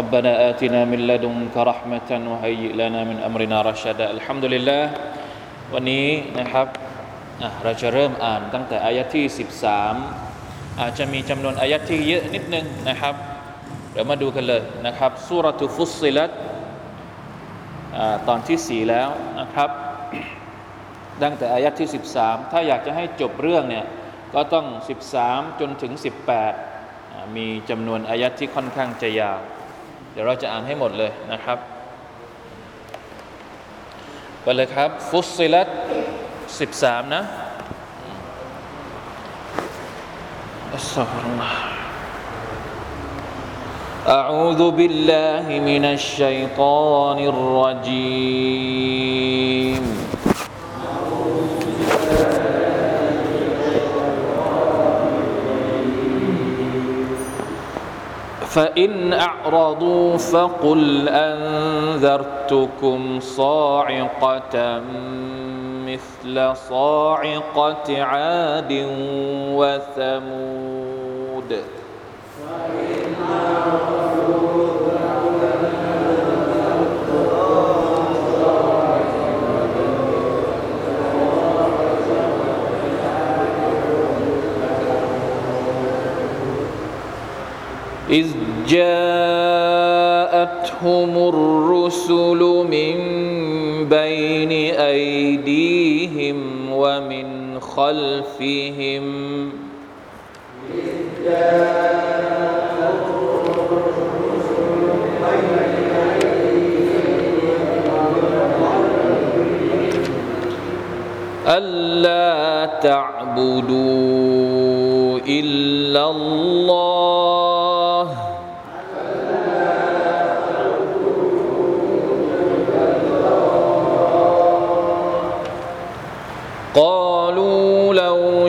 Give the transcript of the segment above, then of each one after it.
ربنا آتنا من لدنك رحمة وهيئ لنا من أمرنا رشدا الحمد لله วันนี้นะครับอ่ะเราจะเริ่มอ่านตั้งแต่อายะที่ 13 อาจจะมีจำนวนอายะที่เยอะนิดนึงนะครับเดี๋ยวมาดูกันเลยนะครับสุรทุฟุสซิลัตตอนที่ 4 แล้วนะครับตั้งแต่อายะที่ 13 ถ้าอยากจะให้จบเรื่องเนี่ยก็ต้อง 13 จนถึง 18 มีจำนวนอายะที่ค่อนข้างจะยาว เดี๋ยวเราจะอ่านให้หมดเลยนะครับไปเลยครับ ฟุสซิลัตสิบสามนะอัสซาฟุรุลลอฮ์ أعوذ بالله من الشيطان الرجيم فإن أعرضوا فقل أنذرتكم صاعقة مثل صاعقة عاد وثمود. إذ جاءتهم الرسل من بين أيديهم ومن خلفهم. ألا تعبدوا إلا الله.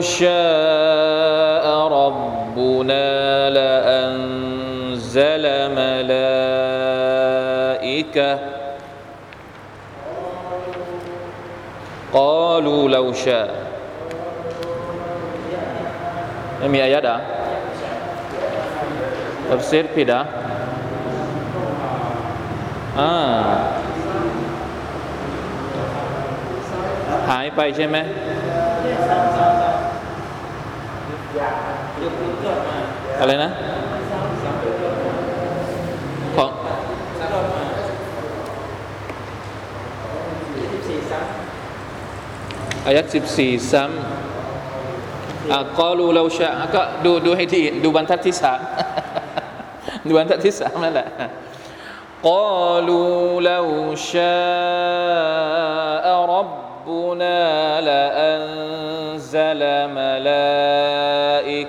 شاء ربنا لأنزل ملائكة قالوا لو شاء ไม่มีอายัดอ่ะตัฟซีรผิดอ่ะอ่าหายไปใช่ไหม อะไรนะของอายัดสิบสี่ซ้ำอ่ะกอลูเราชะก็ดูดูให้ดีดูบรรทัดที่สามดูบรรทัดที่สามนั่นแหละ قالوا لو شاء ربنا لأنزل ملائكة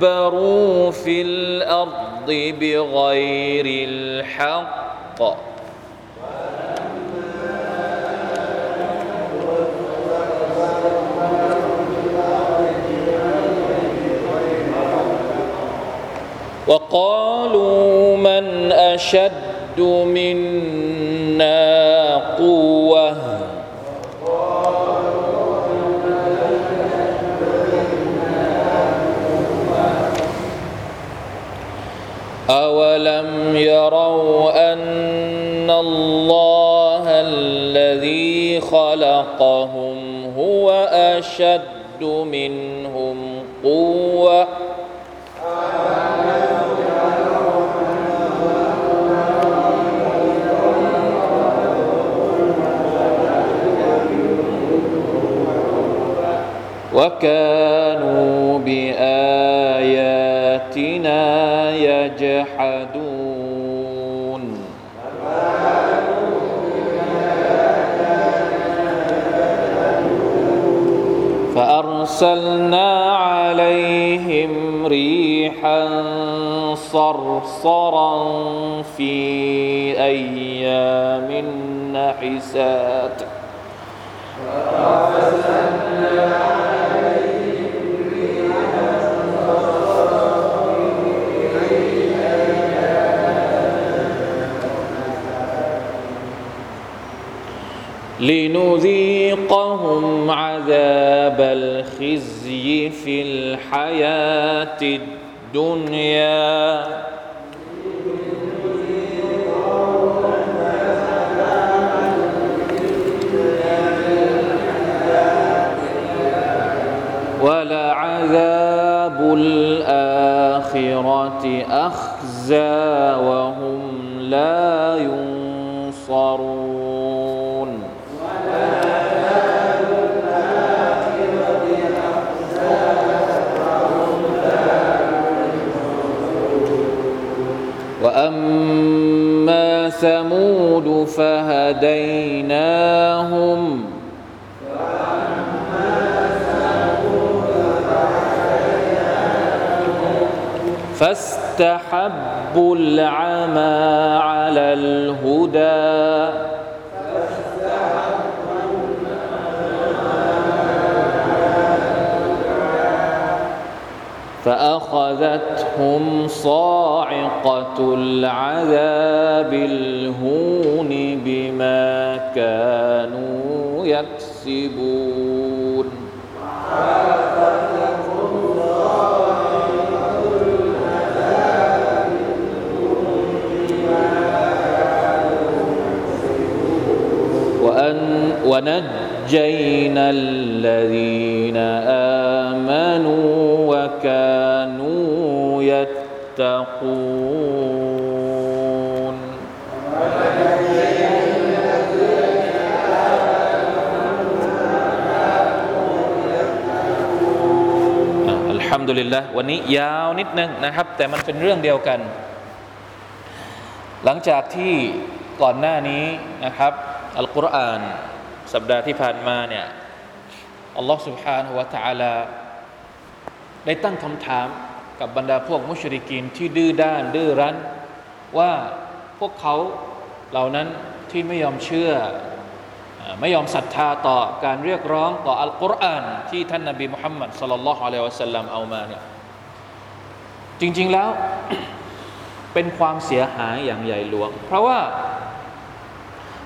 فاستكبروا في الأرض بغير الحق. وقالوا من أشد أشد يروا أن الله الذي خلقهم هو أشد منهم قوة. وكانوا فأرسلنا عليهم ريحا صرصرا في أيام نحسات. لنذيقهم عذاب الخزي في الحياة الدنيا. ولعذاب الآخرة أخزى وهم لا ينصرون. فهديناهم. فاستحبوا العمى على الهدى. فأخذتهم صاعقة العذاب الهون بما كانوا يكسبون. وأن ونجينا الذين มดุลิลละวันนี้ยาวนิดนึงนะครับ แต่มันเป็นเรื่องเดียวกัน หลังจากที่ก่อนหน้านี้นะครับอัลกุรอานสัปดาห์ที่ผ่านมาเนี่ยอัลลอฮ์ سبحانه และ تعالى ได้ตั้งคำถามกับบรรดาพวกมุชริกีนที่ดื้อด้านดื้อรั้น ว่าพวกเขาเหล่านั้นที่ไม่ยอมเชื่อ ไม่ยอมศรัทธาต่อการเรียกร้องต่ออัลกุรอานที่ท่านนบีมุฮัมมัดสลลัลลอฮุอะลัยฮิวะสัลลัมเอามาเนี่ยจริง ๆแล้วเป็นความเสียหายอย่างใหญ่หลวง เพราะว่า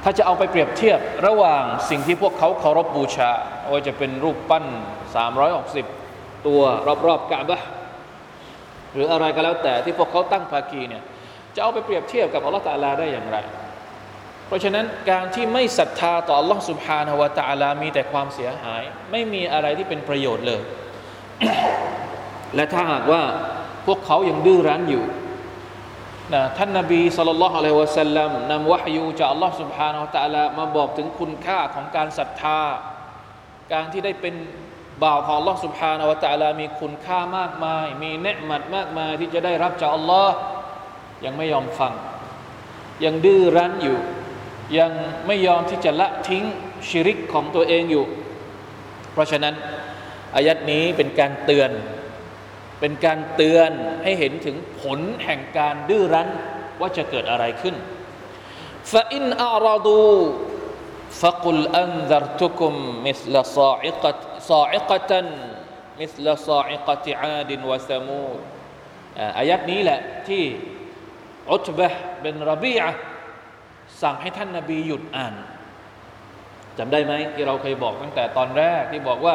ถ้าจะเอาไปเปรียบเทียบระหว่างสิ่งที่พวกเขาเคารพบูชาว่าจะเป็นรูปปั้น 360 ตัวรอบๆกาบะหรืออะไรก็แล้วแต่ที่พวกเขาตั้งภาคีเนี่ยจะเอาไปเปรียบเทียบกับอัลลอฮฺตาลาได้อย่างไร เพราะฉะนั้นการที่ไม่ศรัทธาต่ออัลลอฮฺสุบฮานาวะตาลามีแต่ความเสียหาย ไม่มีอะไรที่เป็นประโยชน์เลย และถ้าหากว่าพวกเขายังดื้อรั้นอยู่นะท่านนบีสุลต่านละฮ์อะลัยวะสัลลัมนำวะฮยูจากอัลลอฮ์ سبحانه และ تعالى มาบอกถึงคุณค่าของการศรัทธา การที่ได้เป็นบ่าวของอัลลอฮ์ سبحانه และ تعالى มีคุณค่ามากมาย มีเนืมัดมากมายที่จะได้รับจากอัลลอฮ์ยังไม่ยอมฟัง ยังดื้อรั้นอยู่ ยังไม่ยอมที่จะละทิ้งชิริกของตัวเองอยู่ เพราะฉะนั้นอายัดนี้เป็นการเตือน เป็นการเตือนให้เห็นถึงผลแห่งการดื้อรั้นว่าจะเกิดอะไรขึ้นفإن أعرضوا فقل أنذرتكم مثل صاعقة صاعقة مثل صاعقة عاد وثمود อายัดนี้แหละที่อุตบะบินรบีอะ สั่งให้ท่านนาบีหยุดอ่านจำได้ไหมที่เราเคยบอกตั้งแต่ตอนแรกที่บอกว่า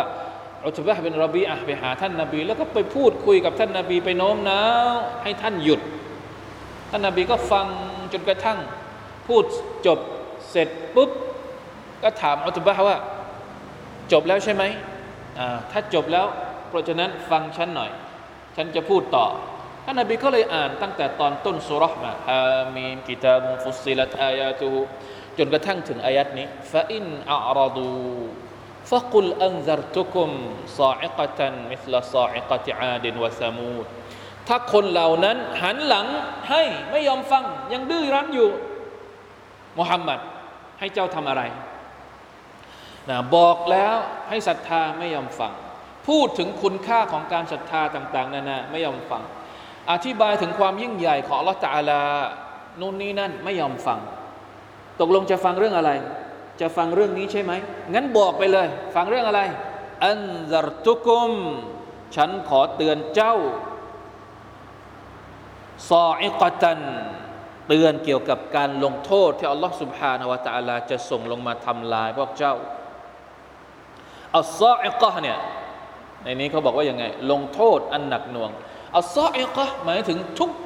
อุตบะเป็นรบีอะไปหาท่านนาบี แล้วก็ไปพูดคุยกับท่านนาบีไปโน้มน้าวให้ท่านหยุด ท่านนาบีก็ฟังจนกระทั่ง พูดจบเสร็จปุ๊บ ก็ถามอุตบะว่า จบแล้วใช่ไหมถ้าจบแล้ว เพราะฉะนั้นฟังฉันหน่อย ฉันจะพูดต่อ ท่านนบีก็เลยอ่านตั้งแต่ตอนต้นสุรษมาฮาحم كتاب فصلت آياته จนกระทั่งถึงอายัดนี้فإن أعرضوا فقل أنذرتكم صاعقة مثل صاعقة عاد وثمود ถ้าคนเหล่านั้นหันหลังให้ไม่ยอมฟัง ยังดื้อรั้นอยู่มุฮัมมัดให้เจ้าทำอะไรนะบอกแล้วให้ศรัทธาไม่ยอมฟัง พูดถึงคุณค่าของการศรัทธาต่าง ๆนานาไม่ยอมฟัง อธิบายถึงความยิ่งใหญ่ของอัลลอฮฺตาลานู่นนี่นั่นไม่ยอมฟัง ตกลงจะฟังเรื่องอะไร จะฟังเรื่องนี้ใช่ไหมงั้นบอกไปเลย ฟังเรื่องอะไร อันซารตุกุม ฉันขอเตือนเจ้าซออิกตัน เตือนเกี่ยวกับการลงโทษ ที่อัลลอฮฺสุบฮานาวะตะลาจะส่งลงมาทำลายพวกเจ้าอัลซออิกะเนี่ยในนี้เขาบอกว่ายังไง ลงโทษอันหนักหน่วง อัลซออิกะหมายถึง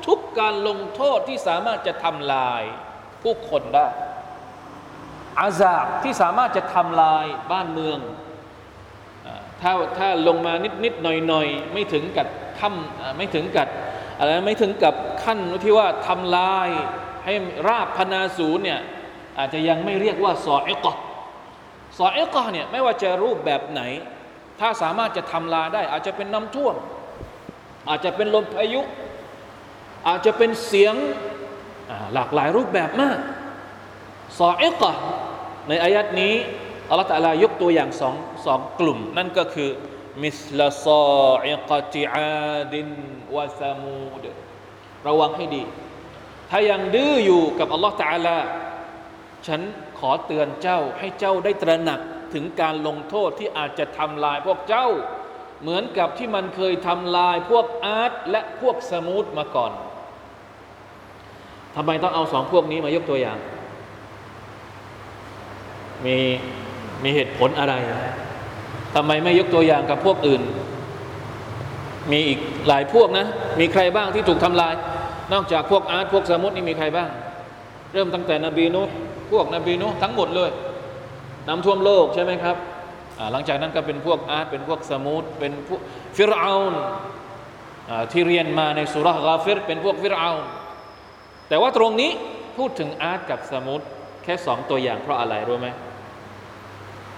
ทุกๆการลงโทษที่สามารถจะทำลาย ผู้คนได้อาซาบที่สามารถจะทำลายบ้านเมือง ถ้าถ้าลงมานิดนิดหน่อยหน่อยไม่ถึงกับทำไม่ถึงกับอะไรไม่ถึงกับขั้นที่ว่าทำลายให้ราบพนาศูนย์เนี่ยอาจจะยังไม่เรียกว่าซออิกะซออิกะเนี่ยไม่ว่าจะรูปแบบไหน ถ้าสามารถจะทำลายได้ อาจจะเป็นน้ำท่วม อาจจะเป็นลมพายุ อาจจะเป็นเสียงหลากหลายรูปแบบมากซออิกะในอายัดนี้อัลลอฮฺตะลายกตัวอย่างสองสองกลุ่ม นั่นก็คือมิสลาซออิกติอาดินวะซามูดระวังให้ดี ถ้ายังดื้ออยู่กับอัลลอฮฺตะลาฉันขอเตือนเจ้าให้เจ้าได้ตระหนักถึงการลงโทษที่อาจจะทำลายพวกเจ้า เหมือนกับที่มันเคยทำลายพวกอาร์ตและพวกสมูทมาก่อนทำไมต้องเอาสองพวกนี้มายกตัวอย่าง มีมีเหตุผลอะไรทำไมไม่ยกตัวอย่างกับพวกอื่น มีอีกหลายพวกนะ มีใครบ้างที่ถูกทำลาย นอกจากพวกอาร์ตพวกสมุทนี่มีใครบ้าง เริ่มตั้งแต่นบีนุพวกนบีนุทั้งหมดเลยน้ำท่วมโลกใช่ไหมครับ หลังจากนั้นก็เป็นพวกอาร์ตเป็นพวกสมุทเป็นพวกฟิรเอานที่เรียนมาในสุรษกาฟิรเป็นพวกฟิรเอานแต่ว่าตรงนี้พูดถึงอาร์ตกับสมุทแค่สองตัวอย่างเพราะอะไรรู้ไหม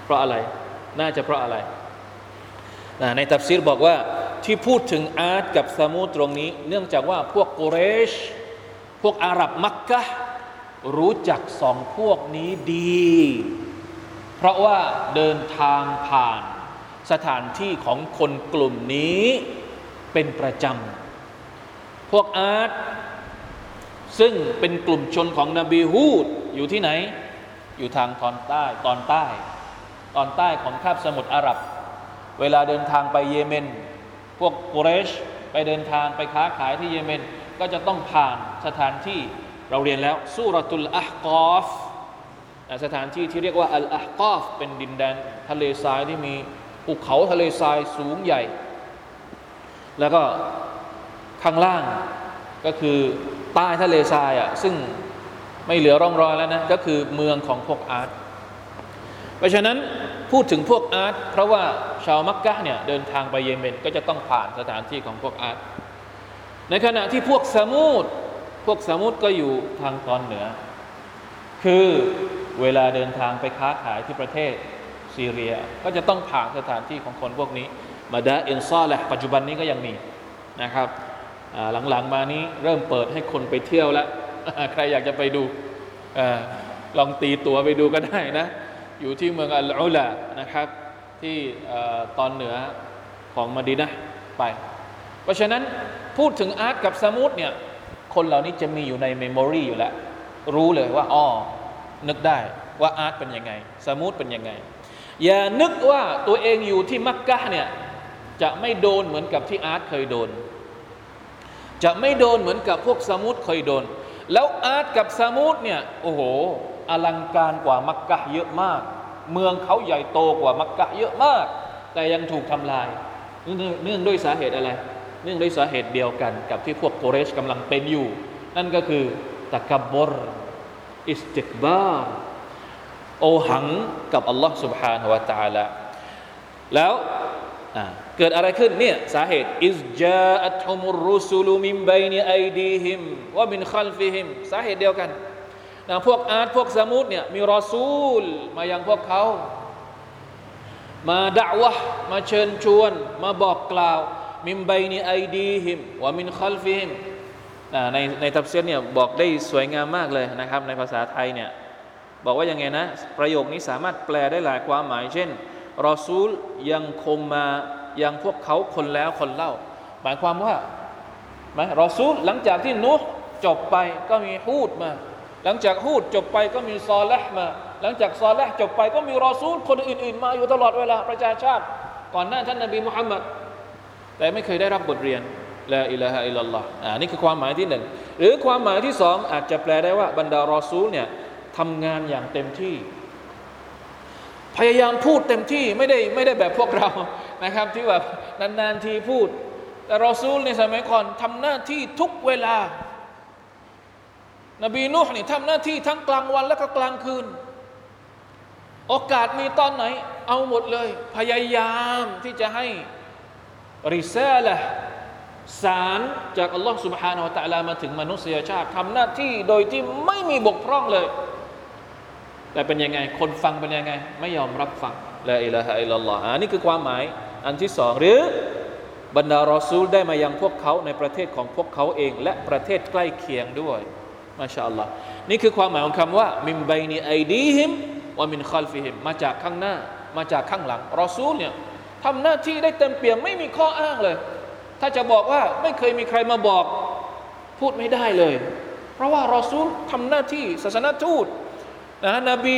เพราะอะไรน่าจะเพราะอะไรในตัฟซีรบอกว่าที่พูดถึงอาดกับสะมูดตรงนี้ เนื่องจากว่าพวกกุเรช พวกอาหรับมักกะรู้จักสองพวกนี้ดี เพราะว่าเดินทางผ่านสถานที่ของคนกลุ่มนี้เป็นประจำ พวกอาร์ตซึ่งเป็นกลุ่มชนของนบีฮูดอยู่ที่ไหน อยู่ทางตอนใต้ตอนใต้ ตอนใต้ของคาบสมุทรอาหรับ เวลาเดินทางไปเยเมน พวกกุเรชไปเดินทางไปค้าขายที่เยเมน ก็จะต้องผ่านสถานที่เราเรียนแล้วสุรตุลอาฮกอฟ สถานที่ที่เรียกว่าอัลอาฮกอฟเป็นดินแดนทะเลทรายที่มีภูเขาทะเลทรายสูงใหญ่ แล้วก็ข้างล่างก็คือใต้ทะเลทรายอะซึ่งไม่เหลือร่องรอยแล้วนะก็คือเมืองของพวกอาร์ตเพราะฉะนั้นพูดถึงพวกอาร์ตเพราะว่าชาวมักกะเนี่ยเดินทางไปเยเมนก็จะต้องผ่านสถานที่ของพวกอาร์ตในขณะที่พวกสมุทพวกสมุทก็อยู่ทางตอนเหนือ คือ เวลาเดินทางไปค้าขายที่ประเทศซีเรีย ก็จะต้องผ่านสถานที่ของคนพวกนี้ มาดาอินซอแหละปัจจุบันนี้ก็ยังมีนะครับหลังๆมานี้เริ่มเปิดให้คนไปเที่ยวแล้ว ใครอยากจะไปดูอลองตีตั๋วไปดูก็ได้นะ อยู่ที่เมืองอัลอุลานะครับ ที่ตอนเหนือของมาดีนะไป เพราะฉะนั้นพูดถึงอาร์ตกับสมุดเนี่ย คนเหล่านี้จะมีอยู่ในเมมโมรีอยู่แล้ว รู้เลยว่าอ๋อ นึกได้ว่าอาร์ตเป็นยังไงสมุดเป็นยังไง อย่านึกว่าตัวเองอยู่ที่มักกะเนี่ยจะไม่โดนเหมือนกับที่อาร์ตเคยโดน จะไม่โดนเหมือนกับพวกสมุดเคยโดน แล้วอาร์ตกับสมุดเนี่ยโอ้โหอลังการกว่ามักกะเยอะมาก เมืองเขาใหญ่โตกว่ามักกะเยอะมาก แต่ยังถูกทำลายเนื่องด้วยสาเหตุอะไร เนื่องด้วยสาเหตุเดียวกันกับที่พวกโกเรชกำลังเป็นอยู่ นั่นก็คือตะกบบร อิสติกบาร์โอหังกับอัลลอฮ์ سبحانه และ تعالى แล้วเกิดอะไรขึ้นเนี่ยสาเหตุอิสจาอัตฮุมุรุสุลุมิมไบนีไอดีฮิมวะมินคัลฟิฮิมสาเหตุเดียวกันนะพวกอาร์ตพวกสมุดเนี่ยมีรอซูลมายังพวกเขา มาด่าวะมาเชิญชวน มาบอกกล่าว มิมไบนีไอดีฮิมวะมินคัลฟิฮิม ในในทับเซียนเนี่ยบอกได้สวยงามมากเลยนะครับ ในภาษาไทยเนี่ยบอกว่ายังไงนะประโยคนี้สามารถแปลได้หลายความหมาย เช่น รอซูลยังคงมายังพวกเขาคนแล้วคนเล่า หมายความว่าไหมรอซูลหลังจากที่นุจบไปก็มีฮูดมา หลังจากฮูดจบไปก็มีซอลห์มา หลังจากซอลห์จบไปก็มีรอซูลคนอื่น ๆ มาอยู่ตลอดเวลาประชาชาติ ก่อนหน้าท่านนบีมุฮัมมัดแต่ไม่เคยได้รับบทเรียน ละอิละฮะอิลลัลลอฮ์อ่านี่คือความหมายที่หนึ่งหรือความหมายที่สองอาจจะแปลได้ว่าบรรดารอซูลเนี่ยทำงานอย่างเต็มที่ พยายามพูดเต็มที่ไม่ได้ไม่ได้แบบพวกเรานะครับ ที่แบบนานๆทีพูด แต่รอซูลในสมัยก่อนทำหน้าที่ทุกเวลา นบีนูห์นี่ทำหน้าที่ทั้งกลางวันและก็กลางคืน โอกาสมีตอนไหน เอาหมดเลย พยายามที่จะให้رسالة สารจากอัลลอฮ์ سبحانه และ تعالى มาถึงมนุษยชาติทำหน้าที่โดยที่ไม่มีบกพร่องเลยแต่เป็นยังไง คนฟังเป็นยังไง ไม่ยอมรับฟังละอิละฮะอิลลัลลอฮ์อันนี้คือความหมายอันที่สองหรือบรรดารอซูลได้มายังพวกเขาในประเทศของพวกเขาเอง และประเทศใกล้เคียงด้วยมาชาอัลลอฮ์นี่คือความหมายของคำว่ามิมไบนีไอดีฮิมวามินคอลฟิฮิมมาจากข้างหน้ามาจากข้างหลังรอซูลเนี่ยทำหน้าที่ได้เต็มเปี่ยมไม่มีข้ออ้างเลย ถ้าจะบอกว่าไม่เคยมีใครมาบอก พูดไม่ได้เลย เพราะว่ารอซูลทำหน้าที่ศาสนทูตนะนบี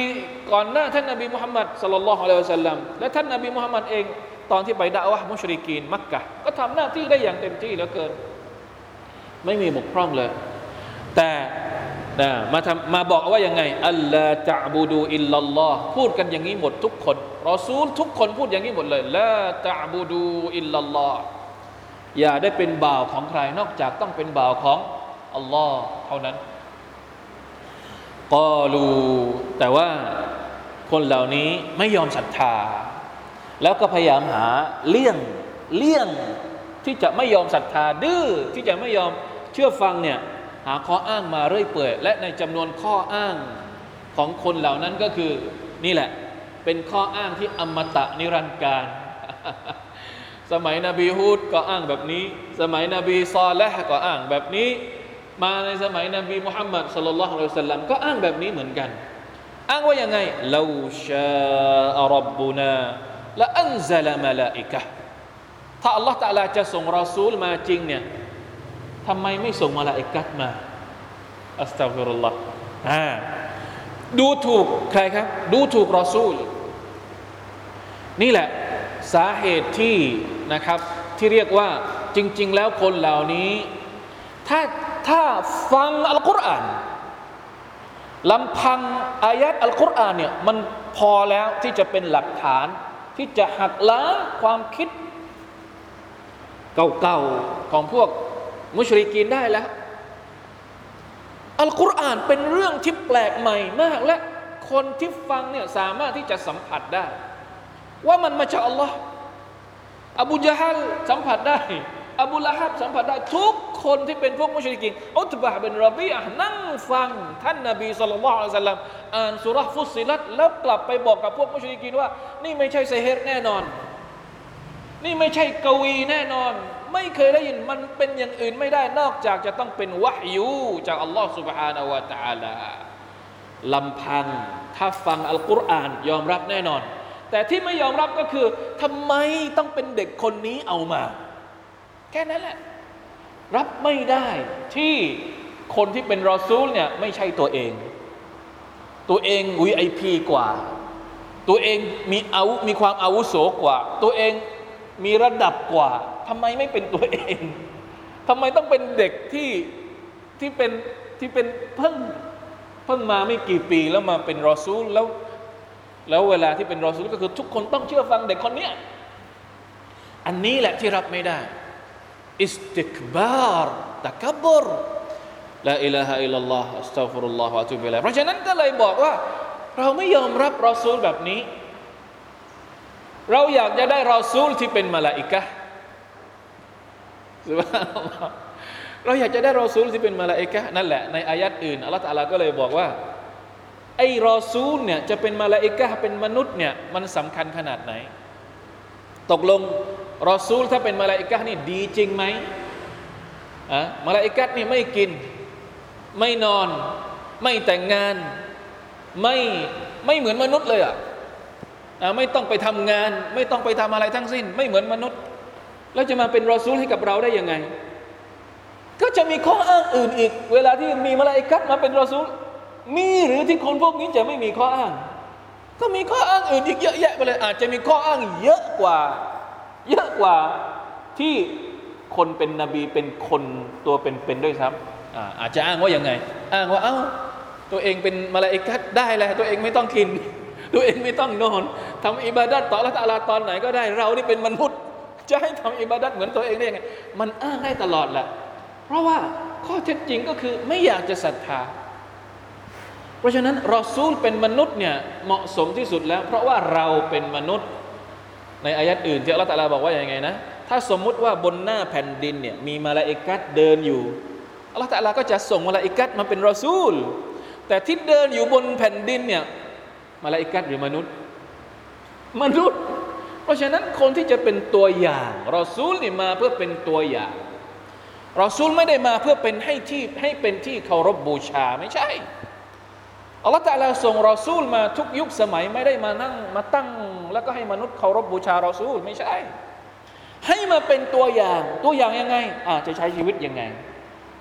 ก่อนหน้าท่านนบีมุฮัมมัดสลลัลลอฮุอะลัยฮิวะสัลลัมและท่านนบีมุฮัมมัดเองตอนที่ไปด่าวะมุชริกีนมักกะก็ทำหน้าที่ได้อย่างเต็มที่เหลือเกิน ไม่มีบกพร่องเลย แต่นะมาทำมาบอกว่ายังไงอัลลอฮฺจะบูดูอิลลัลลอฮ์พูดกันอย่างนี้หมดทุกคนรอซูลทุกคนพูดอย่างนี้หมดเลยละจะบูดูอิลลัลลอฮ์ อย่าได้เป็นบ่าวของใครนอกจากต้องเป็นบ่าวของอัลลอฮ์เท่านั้นกอลูแต่ว่าคนเหล่านี้ไม่ยอมศรัทธา แล้วก็พยายามหาเลี่ยงเลี่ยงที่จะไม่ยอมศรัทธาดื้อที่จะไม่ยอมเชื่อฟังเนี่ยหาข้ออ้างมาเรื่อยเปื่อยและในจำนวนข้ออ้างของคนเหล่านั้นก็คือนี่แหละ เป็นข้ออ้างที่อมตะนิรันดร์การ สมัยนบีฮูดก็อ้างแบบนี้ สมัยนบีซอและก็อ้างแบบนี้ มาในสมัยนบีมุฮัมมัดสุลลัลลอฮุอะลัยฮิสลามก็อ้างแบบนี้เหมือนกัน อ้างว่ายังไงเราชาอัรับบุนาละอันซาลมาลาอิกะถ้าอัลลอฮฺตะลาจะส่งรอซูลมาจริงเนี่ยทำไมไม่ส่งมาลาอิกัตมาอัสตัฟิรุลลอฮ์อ่าดูถูกใครครับ ดูถูกรอซูล นี่แหละสาเหตุที่ นะครับ ที่เรียกว่าจริง ๆ แล้วคนเหล่านี้ ถ้าถ้าฟังอัลกุรอานลำพังอายัดอัลกุรอานเนี่ยมันพอแล้วที่จะเป็นหลักฐาน ที่จะหักล้างความคิด เก่าๆ ของพวกมุชริกีนได้แล้วอัลกุรอานเป็นเรื่องที่แปลกใหม่มากและคนที่ฟังเนี่ยสามารถที่จะสัมผัสได้ ว่ามันมาจากอัลลอฮ์ อบูจาฮัลสัมผัสได้อบูละฮับสัมผัสได้ทุกคนที่เป็นพวกมุชริกินอุตบะเป็นรบีอะนั่งฟังท่านนบีสุลต่านละสัลลัมอ่านสุรฟุสิลัตแล้วกลับไปบอกกับพวกมุชริกินว่า นี่ไม่ใช่เซเฮตแน่นอน นี่ไม่ใช่กวีแน่นอน ไม่เคยได้ยินมันเป็นอย่างอื่นไม่ได้นอกจากจะต้องเป็นวะฮยูจากอัลลอฮ์ سبحانه และ تعالى ลำพังถ้าฟังอัลกุรอานยอมรับแน่นอน แต่ที่ไม่ยอมรับก็คือทำไมต้องเป็นเด็กคนนี้เอามา แค่นั้นแหละ รับไม่ได้ที่คนที่เป็นรอซูลเนี่ยไม่ใช่ตัวเอง ตัวเอง VIP กว่า ตัวเองมีอาวุมีความอาวุโสกว่า ตัวเองมีระดับกว่าทำไมไม่เป็นตัวเองทำไมต้องเป็นเด็กที่ที่เป็นที่เป็นเพิ่งเพิ่งมาไม่กี่ปีแล้วมาเป็นรอซูลแล้ว แล้วเวลาที่เป็นรอซูลก็คือทุกคนต้องเชื่อฟังเด็กคนเนี้ยอันนี้แหละที่รับไม่ได้استكبار تكبر لا إله إلا الله أستغفر الله وأتوب إليه เพราะฉะนั้นก็เลยบอกว่า เราไม่ยอมรับรอซูลแบบนี้ เราอยากจะได้รอซูลที่เป็นมาลาอิกะسبحان الله เราอยากจะได้รอซูลที่เป็นมาลาอิกะนั่นแหละในอายัดอื่นอัลลอฮฺ تعالى ก็เลยบอกว่า ไอ้รอซูลเนี่ยจะเป็นมาลาอิกะเป็นมนุษย์เนี่ยมันสำคัญขนาดไหน ตกลงรอซูลถ้าเป็นมาลาอิกะนี่ดีจริงไหมอะมาลาอิกะนี่ไม่กิน ไม่นอน ไม่แต่งงาน ไม่ไม่เหมือนมนุษย์เลยอะไม่ต้องไปทำงาน ไม่ต้องไปทำอะไรทั้งสิ้น ไม่เหมือนมนุษย์ แล้วจะมาเป็นรอซูลให้กับเราได้ยังไง ก็จะมีข้ออ้างอื่นอีก เวลาที่มีมาลาอิกัดมาเป็นรอซูล มีหรือที่คนพวกนี้จะไม่มีข้ออ้าง ก็มีข้ออ้างอื่นอีกเยอะแยะไปเลย อาจจะมีข้ออ้างเยอะกว่า เยอะกว่าที่คนเป็นนบีเป็นคนตัวเป็นๆด้วยซ้ำอาจจะอ้างว่าอย่างไง อ้างว่าเอ้าตัวเองเป็นมาลาอิกัดได้แล้วตัวเองไม่ต้องกิน ตัวเองไม่ต้องนอนทำอิบาดัตต่อละตาลาตอนไหนก็ได้เรานี่เป็นมนุษย์ จะให้ทำอิบาดัตเหมือนตัวเองได้ยังไงมันอ้างได้ตลอดแหละเพราะว่าข้อเท็จจริงก็คือไม่อยากจะศรัทธา เพราะฉะนั้นรอซูลเป็นมนุษย์เนี่ยเหมาะสมที่สุดแล้ว เพราะว่าเราเป็นมนุษย์ในอายัดอื่นที่อัลลอฮฺตาลาบอกว่าอย่างไงนะ ถ้าสมมุติว่าบนหน้าแผ่นดินเนี่ยมีมาลาอิกัดเดินอยู่อัลลอฮฺตาลาก็จะส่งมาลาอิกัดมาเป็นรอซูล แต่ที่เดินอยู่บนแผ่นดินเนี่ยมาลาอิกัดหรือมนุษย์ มนุษย์ เพราะฉะนั้นคนที่จะเป็นตัวอย่างรอซูลนี่มาเพื่อเป็นตัวอย่างรอซูลไม่ได้มาเพื่อเป็นให้ที่ให้เป็นที่เคารพบบูชาไม่ใช่ อัลลอฮฺตะลาส่งรอซูลมาทุกยุคสมัยไม่ได้มานั่งมาตั้ง แล้วก็ให้มนุษย์เคารพบูชารอซูลไม่ใช่ ให้มาเป็นตัวอย่างตัวอย่างยังไงอ่าจะใช้ชีวิตยังไง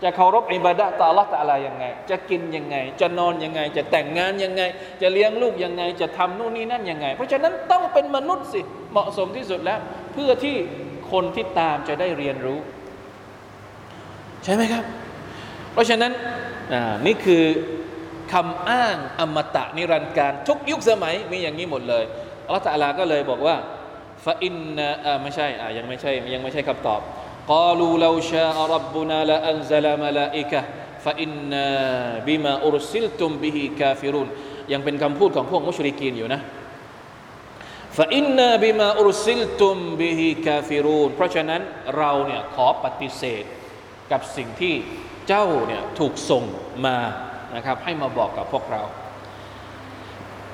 จะเคารพอิบาดะต่ออัลลอฮฺตะลายังไง จะกินยังไง จะนอนยังไง จะแต่งงานยังไง จะเลี้ยงลูกยังไง จะทำนู่นนี่นั่นยังไง เพราะฉะนั้นต้องเป็นมนุษย์สิเหมาะสมที่สุดแล้ว เพื่อที่คนที่ตามจะได้เรียนรู้ ใช่ไหมครับ เพราะฉะนั้นนี่คือ คำอ้างอมตะนิรันดร์กาลทุกยุคสมัยมีอย่างนี้หมดเลยอัลลอฮฺ تعالى ก็เลยบอกว่าفإنا ไม่ใช่อ่ายังไม่ใช่ยังไม่ใช่คำตอบقالوا لو شاء ربنا لأنزل ملائكة فإنا بما أرسلتم به كافرون ยังเป็นคำพูดของพวกมุชริกีนอยู่นะفإنا بما أرسلتم به كافرون เพราะฉะนั้นเราเนี่ยขอปฏิเสธกับสิ่งที่เจ้าเนี่ยถูกส่งมา นะครับ ให้มาบอกกับพวกเรา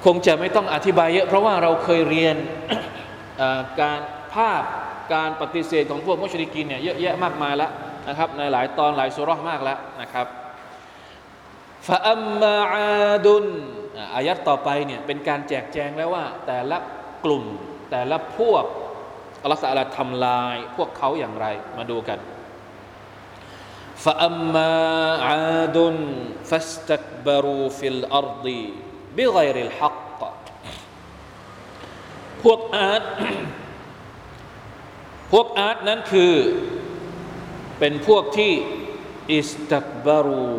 คงจะไม่ต้องอธิบายเยอะ เพราะว่าเราเคยเรียนการภาพการปฏิเสธของพวกมุชริกินเนี่ยเยอะแยะมากมายแล้วนะครับ ในหลายตอนหลายสูเราะฮ์มากแล้วนะครับفأماาดุนอายัดต่อไปเนี่ยเป็นการแจกแจงแล้วว่า แต่ละกลุ่มแต่ละพวกอัลลอฮฺทำลายพวกเขาอย่างไรมาดูกัน فأما عاد فاستكبروا في الأرض بغير الحق พวกอาดพวกอาดนั้นคือเป็นพวกที่อิสตักบารู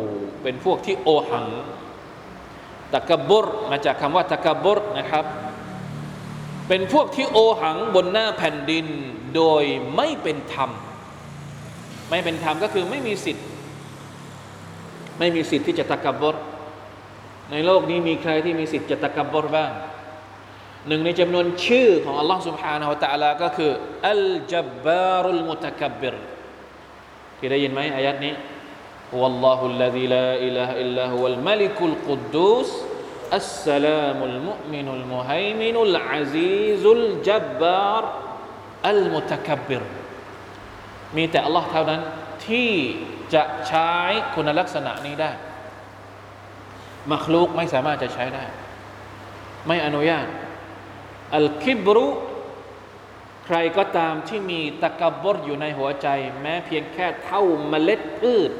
เป็นพวกที่โอหังตะกบุรมาจากคำว่าตะกบุรนะครับ เป็นพวกที่โอหังบนหน้าแผ่นดินโดยไม่เป็นธรรม ไม่เป็นธรรมก็คือไม่มีสิทธิ์ ไม่มีสิทธิ์ที่จะตะกบบรในโลกนี้มีใครที่มีสิทธิ์จะตะกบบรบ้างหนึ่งในจำนวนชื่อของอัลลอฮ์ سبحانه และ تعالى ก็คืออัลจับบารุลมุตะกับบิรที่ได้ยินไหมอายัดนี้ هو الله الذي لا إله إلا هو الملك القدوس السلام المؤمن المهيمن العزيز الجبار المتكبر มีแต่อัลลอฮ์เท่านั้นที่จะใช้คุณลักษณะนี้ได้ มัคลูกไม่สามารถจะใช้ได้ ไม่อนุญาต الكبر ใครก็ตามที่มีتكبر อยู่ในหัวใจ แม้เพียงแค่เท่าเมล็ดพืช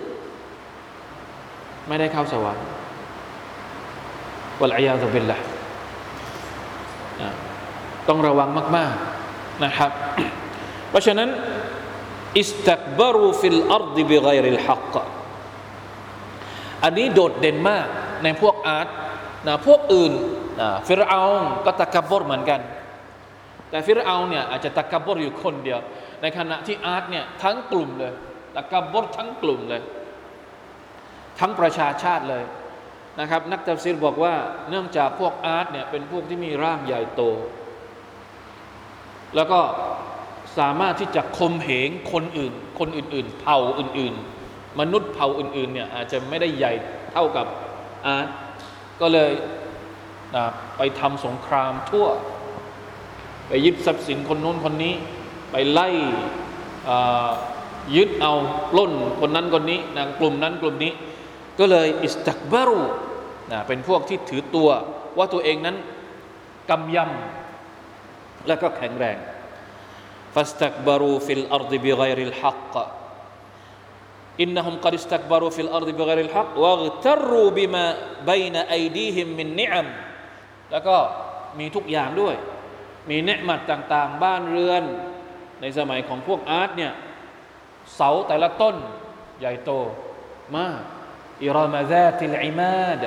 ไม่ได้เข้าสวรรค์والعياذ بالله ต้องระวังมาก ๆนะครับ เพราะฉะนั้น استكبروا في الأرض بغير الحقอันนี้โดดเด่นมากในพวกอาร์ตนะพวกอื่นนะฟิรเอาก็ตะกบบรเหมือนกัน แต่ฟิรเอาเนี่ยอาจจะตะกบบรอยู่คนเดียว ในขณะที่อาร์ตเนี่ยทั้งกลุ่มเลยตะกบบรทั้งกลุ่มเลย ทั้งประชาชาติเลยนะครับ นักตัฟซีรบอกว่าเนื่องจากพวกอาร์ตเนี่ยเป็นพวกที่มีร่างใหญ่โต แล้วก็ สามารถที่จะคมเหงคนอื่น คนอื่นๆ เผ่าอื่น ๆ มนุษย์เผ่าอื่น ๆ เนี่ยอาจจะไม่ได้ใหญ่เท่ากับอาร์ตก็เลยไปทำสงครามทั่ว ไปยึดทรัพย์สินคนนู้นคนนี้ ไปไล่ยึดเอาปล้นคนนั้นคนนี้นะกลุ่มนั้นกลุ่มนี้ ก็เลยอิสตักบารุนะเป็นพวกที่ถือตัว ว่าตัวเองนั้นกำยำและก็แข็งแรง فاستكبروا في الأرض بغير الحق إنهم قد استكبروا في الأرض بغير الحق واغتروا بما بين أيديهم من نعم แล้วก็มีทุกอย่างด้วย มีเนืมัดต่างๆ บ้านเรือน ในสมัยของพวกอาร์ตเนี่ย เสาแต่ละต้นใหญ่โตมากอิรามาซาติลอิมาด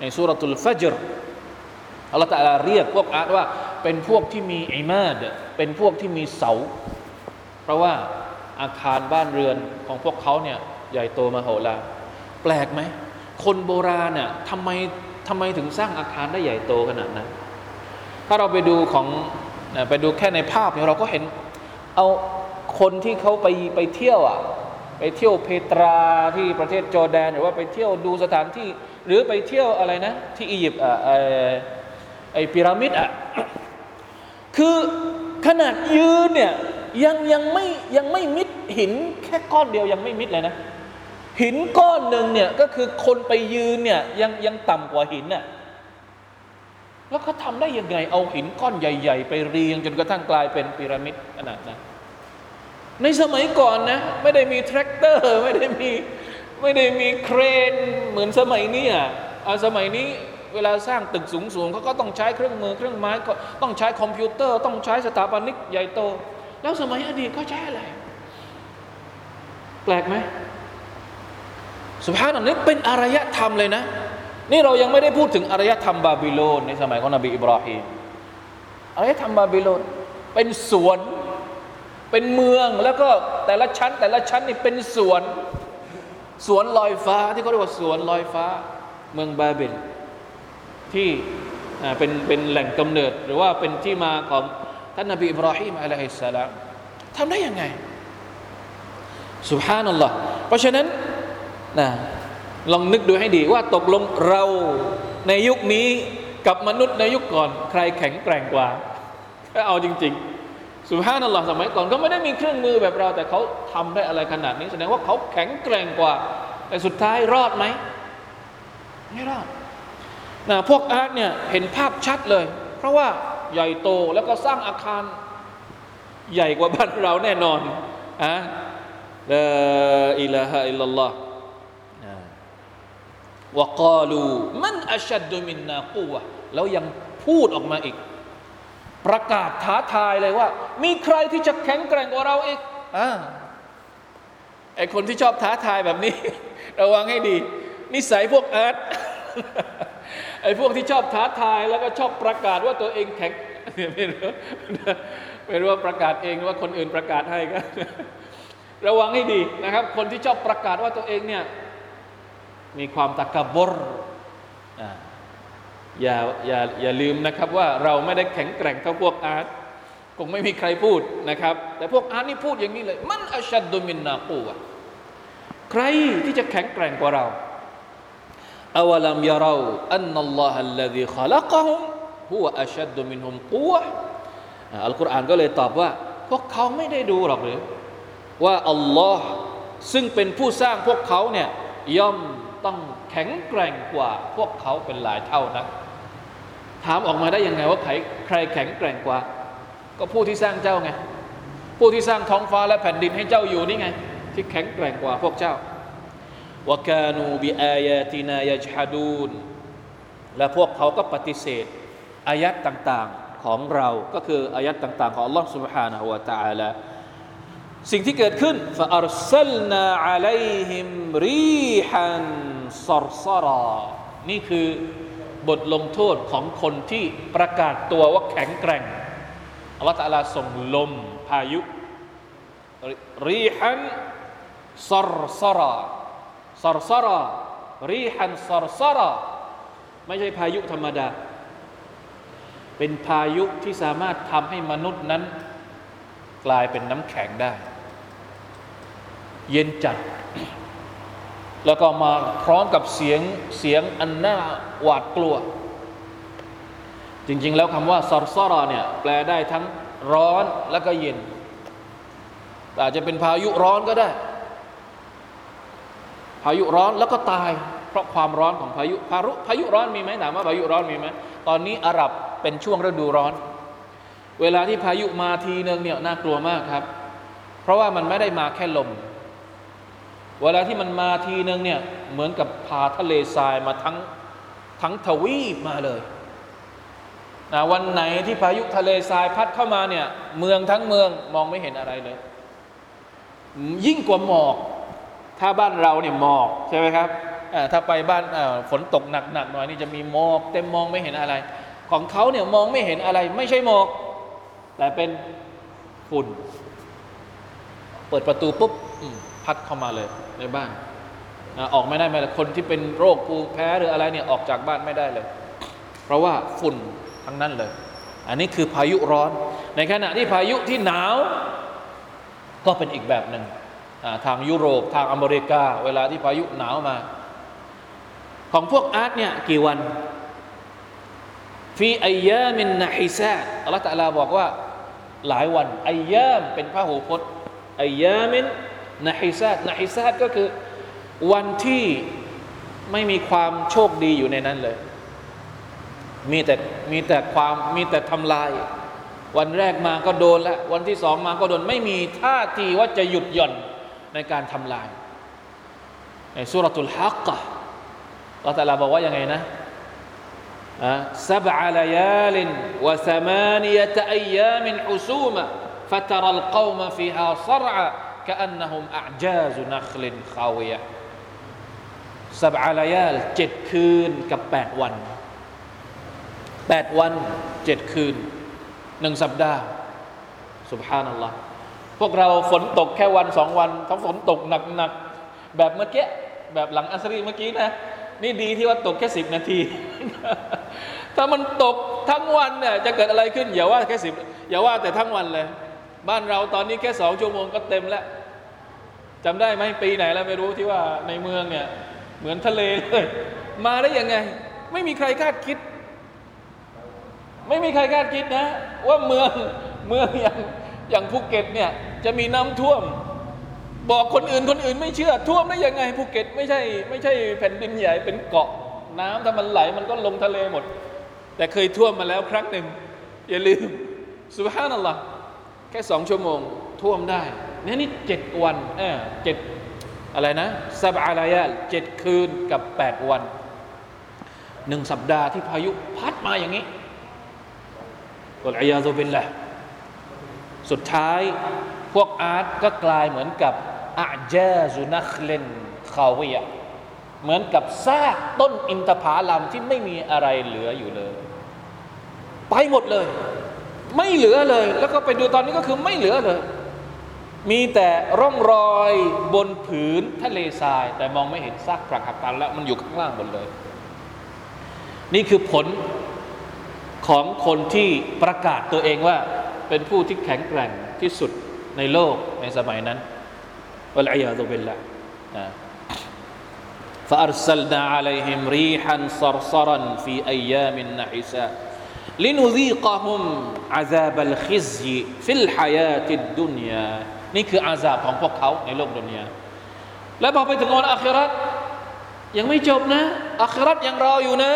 ในสุรตุลฟัจรอัลลอฮฺตะลาเรียกพวกอาร์ตว่า เป็นพวกที่มีอิมาดเป็นพวกที่มีเสา เพราะว่าอาคารบ้านเรือนของพวกเขาเนี่ยใหญ่โตมาโหฬารแปลกไหม คนโบราณเนี่ยทำไมทำไมถึงสร้างอาคารได้ใหญ่โตขนาดนั้น ถ้าเราไปดูของไปดูแค่ในภาพเนี่ยเราก็เห็นเอาคนที่เขาไปไปเที่ยวอะไปเที่ยวเพตราที่ประเทศจอร์แดน หรือว่าไปเที่ยวดูสถานที่ หรือไปเที่ยวอะไรนะ ที่อียิปต์อะไอพีระมิดอะ คือขนาดยืนเนี่ยยังยังไม่ยังไม่มิดหินแค่ก้อนเดียวยังไม่มิดเลยนะ หินก้อนหนึ่งเนี่ยก็คือคนไปยืนเนี่ยยังยังต่ำกว่าหินน่ะแล้วเขาทาได้ยังไง เอาหินก้อนใหญ่ ๆ ไปเรียงจนกระทั่งกลายเป็นพีระมิดขนาดนั้นในสมัยก่อนนะ ไม่ได้มีแทรกเตอร์ไม่ได้มีไม่ได้มีเครนเหมือนสมัยนี้อะสมัยนี้ เวลาสร้างตึกสูงสูงเขาก็ต้องใช้เครื่องมือเครื่องไม้ต้องใช้คอมพิวเตอร์ ต้องใช้สถาปนิกใหญ่โต แล้วสมัยอดีตเขาใช้อะไร แปลกไหมสภาพนั้นเป็นอารยธรรมเลยนะ นี่เรายังไม่ได้พูดถึงอารยธรรมบาบิโลนในสมัยของนบีอิบราฮิมอารยธรรมบาบิโลนเป็นสวนเป็นเมืองแล้วก็แต่ละชั้น แต่ละชั้นนี่เป็นสวน สวนลอยฟ้าที่เขาเรียกว่าสวนลอยฟ้า เมืองบาบิล ที่เป็นเป็นแหล่งกำเนิด หรือว่าเป็นที่มาของท่านนบีอิบราฮิมอะลัยฮิสสลามทำได้ยังไงสุบฮานัลลอฮ์เพราะฉะนั้นนะลองนึกดูให้ดีว่าตกลงเราในยุคนี้กับมนุษย์ในยุคก่อน ใครแข็งแกร่งกว่าเอาจริง ๆ สุบฮานัลลอฮ์สมัยก่อนก็ไม่ได้มีเครื่องมือแบบเรา แต่เขาทำได้อะไรขนาดนี้ แสดงว่าเขาแข็งแกร่งกว่า แต่สุดท้ายรอดไหมไม่รอด นะพวกอาร์ตเนี่ยเห็นภาพชัดเลย เพราะว่าใหญ่โตแล้วก็สร้างอาคารใหญ่กว่าบ้านเราแน่นอนอะลาอิลาฮะอิลลัลลอฮ์วกาลูมันอัชดุมินนากูวะแล้วยังพูดออกมาอีก ประกาศท้าทายเลยว่า มีใครที่จะแข็งแกร่งกว่าเราอีกอ่าไอคนที่ชอบท้าทายแบบนี้ ระวังให้ดี นิสัยพวกอาร์ต ไอ้พวกที่ชอบท้าทายแล้วก็ชอบประกาศว่าตัวเองแข็งไม่รู้ไม่รู้ว่าประกาศเองว่าคนอื่นประกาศให้ก็ระวังให้ดีนะครับ คนที่ชอบประกาศว่าตัวเองเนี่ยมีความตะกบรอย่าอย่าอย่าลืมนะครับว่าเราไม่ได้แข็งแกร่งเท่าพวกอาร์ตคงไม่มีใครพูดนะครับ แต่พวกอาร์ตนี่พูดอย่างนี้เลย มันอัชดุมินนาปูะใครที่จะแข็งแกร่งกว่าเรา อวลัมยาเราอันนัลลอฮ์ลดีขลักะฮุมฮุวอัชัดมินฮุมกูะอัลกุรก็เลยตอบว่า พวกเขาไม่ได้ดูหรอกหรือว่าอัลลอฮ์ซึ่งเป็นผู้สร้างพวกเขาเนี่ยย่อมต้องแข็งแกร่งกว่าพวกเขาเป็นหลายเท่านะถามออกมาได้ยังไงว่าใครใครแข็งแกร่งกว่า ก็ผู้ที่สร้างเจ้าไงผู้ที่สร้างท้องฟ้าและแผ่นดินให้เจ้าอยู่นี่ไง ที่แข็งแกร่งกว่าพวกเจ้า وكانوا بآياتنا يجحدون และพวกเขาก็ปฏิเสธอายัดต่างๆของเราก็คืออายัดต่างๆของ Allah سبحانه และ تعالى สิ่งที่เกิดขึ้น فأرسلنا عليهم ريحا صرصرا นี่คือบทลงโทษของคนที่ประกาศตัวว่าแข็งแกร่งอัลลอฮฺตะอาลาส่งลมพายุรีฮันซรซรา ซอรซอรารีฮันซอรซอราไม่ใช่พายุธรรมดา เป็นพายุที่สามารถทำให้มนุษย์นั้น กลายเป็นน้ำแข็งได้ เย็นจัด แล้วก็มาพร้อมกับเสียงเสียงอันน่าหวาดกลัว จริง ๆ แล้วคำว่าซอรซอรอเนี่ยแปลได้ทั้งร้อนแล้วก็เย็นอาจจะเป็นพายุร้อนก็ได้ พายุร้อนแล้วก็ตาย เพราะความร้อนของพายุพายุพายุร้อนมีไหมถามว่าพายุร้อนมีไหมตอนนี้อาหรับเป็นช่วงฤดูร้อน เวลาที่พายุมาทีนึงเนี่ยน่ากลัวมากครับ เพราะว่ามันไม่ได้มาแค่ลม เวลาที่มันมาทีนึงเนี่ยเหมือนกับพาทะเลทรายมาทั้งทั้งทวีปมาเลยนะวันไหนที่พายุทะเลทรายพัดเข้ามาเนี่ยเมืองทั้งเมืองมองไม่เห็นอะไรเลย ยิ่งกว่าหมอก ถ้าบ้านเราเนี่ยหมอกใช่ไหมครับถ้าไปบ้านฝนตกหนักๆหน่อยนี่จะมีหมอกเต็มมองไม่เห็นอะไร ของเขาเนี่ยมองไม่เห็นอะไร ไม่ใช่หมอก แต่เป็นฝุ่น เปิดประตูปุ๊บพัดเข้ามาเลยในบ้านออกไม่ได้ไหมคนที่เป็นโรคภูมิแพ้หรืออะไรเนี่ยออกจากบ้านไม่ได้เลย เพราะว่าฝุ่นทั้งนั้นเลย อันนี้คือพายุร้อน ในขณะที่พายุที่หนาว ก็เป็นอีกแบบหนึ่ง ทางยุโรปทางอเมริกา เวลาที่พายุหนาวมา ของพวกอาร์ตเนี่ยกี่วันฟีอายามินนาฮิซาอัลลอฮฺตะลาบอกว่าหลายวันอายามเป็นพระหูพจน์อายามินนาฮิซานาฮิซาก็คือวันที่ไม่มีความโชคดีอยู่ในนั้นเลย มีแต่มีแต่ความมีแต่ทำลาย วันแรกมาก็โดนล้ววันที่สองมาก็โดน ไม่มีท่าทีว่าจะหยุดหย่อน ในการทำลาย ในสุรตุลฮักกะเราแต่ละบอกว่ายังไงนะซับะลายาลินวะสมานียตอัยยามินอุซูมะ فترى القوم فيها صرعى كأنهم أعجاز نخل خاوية سبع ليال เจ็ดคืนกับแปดวันแปดวันเจ็ดคืนหนึ่งสัปดาห์สุบฮานัลลอฮ์ พวกเราฝนตกแค่วันสองวันถ้าฝนตกหนักๆแบบเมื่อกี้แบบหลังอัสรีเมื่อกี้นะ นี่ดีที่ว่าตกแค่สิบนาที ถ้ามันตกทั้งวันเนี่ยจะเกิดอะไรขึ้น อย่าว่าแค่สิบอย่าว่าแต่ทั้งวันเลย บ้านเราตอนนี้แค่สองชั่วโมงก็เต็มแล้วจำได้ไหมปีไหนแล้วไม่รู้ที่ว่าในเมืองเนี่ยเหมือนทะเลเลยมาได้ยังไง ไม่มีใครคาดคิด ไม่มีใครคาดคิดนะ ว่าเมืองเมืองอย่าง อย่างภูเก็ตเนี่ยจะมีน้ำท่วม บอกคนอื่นคนอื่นไม่เชื่อท่วมได้ยังไงภูเก็ตไม่ใช่ไม่ใช่แผ่นดินใหญ่เป็นเกาะน้ำถ้ามันไหลมันก็ลงทะเลหมด แต่เคยท่วมมาแล้วครั้งหนึ่งอย่าลืมสุบฮานัลลอฮ์แค่สองชั่วโมงท่วมได้นี่นี่เจ็ดวันเออเจ็ดอะไรนะสับอารายะเจ็ดคืนกับแปดวันหนึ่งสัปดาห์ที่พายุพัดมาอย่างนี้กอลอยาซุบินละ สุดท้ายพวกอาร์ตก็กลายเหมือนกับอาเจซุนัคเลนคาวิยะเหมือนกับซากต้นอินทผลัมที่ไม่มีอะไรเหลืออยู่เลย ไปหมดเลย ไม่เหลือเลย แล้วก็ไปดูตอนนี้ก็คือไม่เหลือเลย มีแต่ร่องรอยบนผืนทะเลทราย แต่มองไม่เห็นซากปรักหักพันแล้วมันอยู่ข้างล่างหมดเลย นี่คือผลของคนที่ประกาศตัวเองว่า เป็นผู้ที่แข็งแกร่งที่สุดในโลกในสมัยนั้นวะลัยยาตุบิลละ فأرسلنا عليهم ريحا صرصرا في أيام نحسات لنذيقهم عذاب الخزي في الحياة الدنيا นี่คืออาซาบของพวกเขาในโลกดุนยาแล้วพอไปถึงวันอาคิรัตยังไม่จบนะอาคิรัตยังรออยู่นะ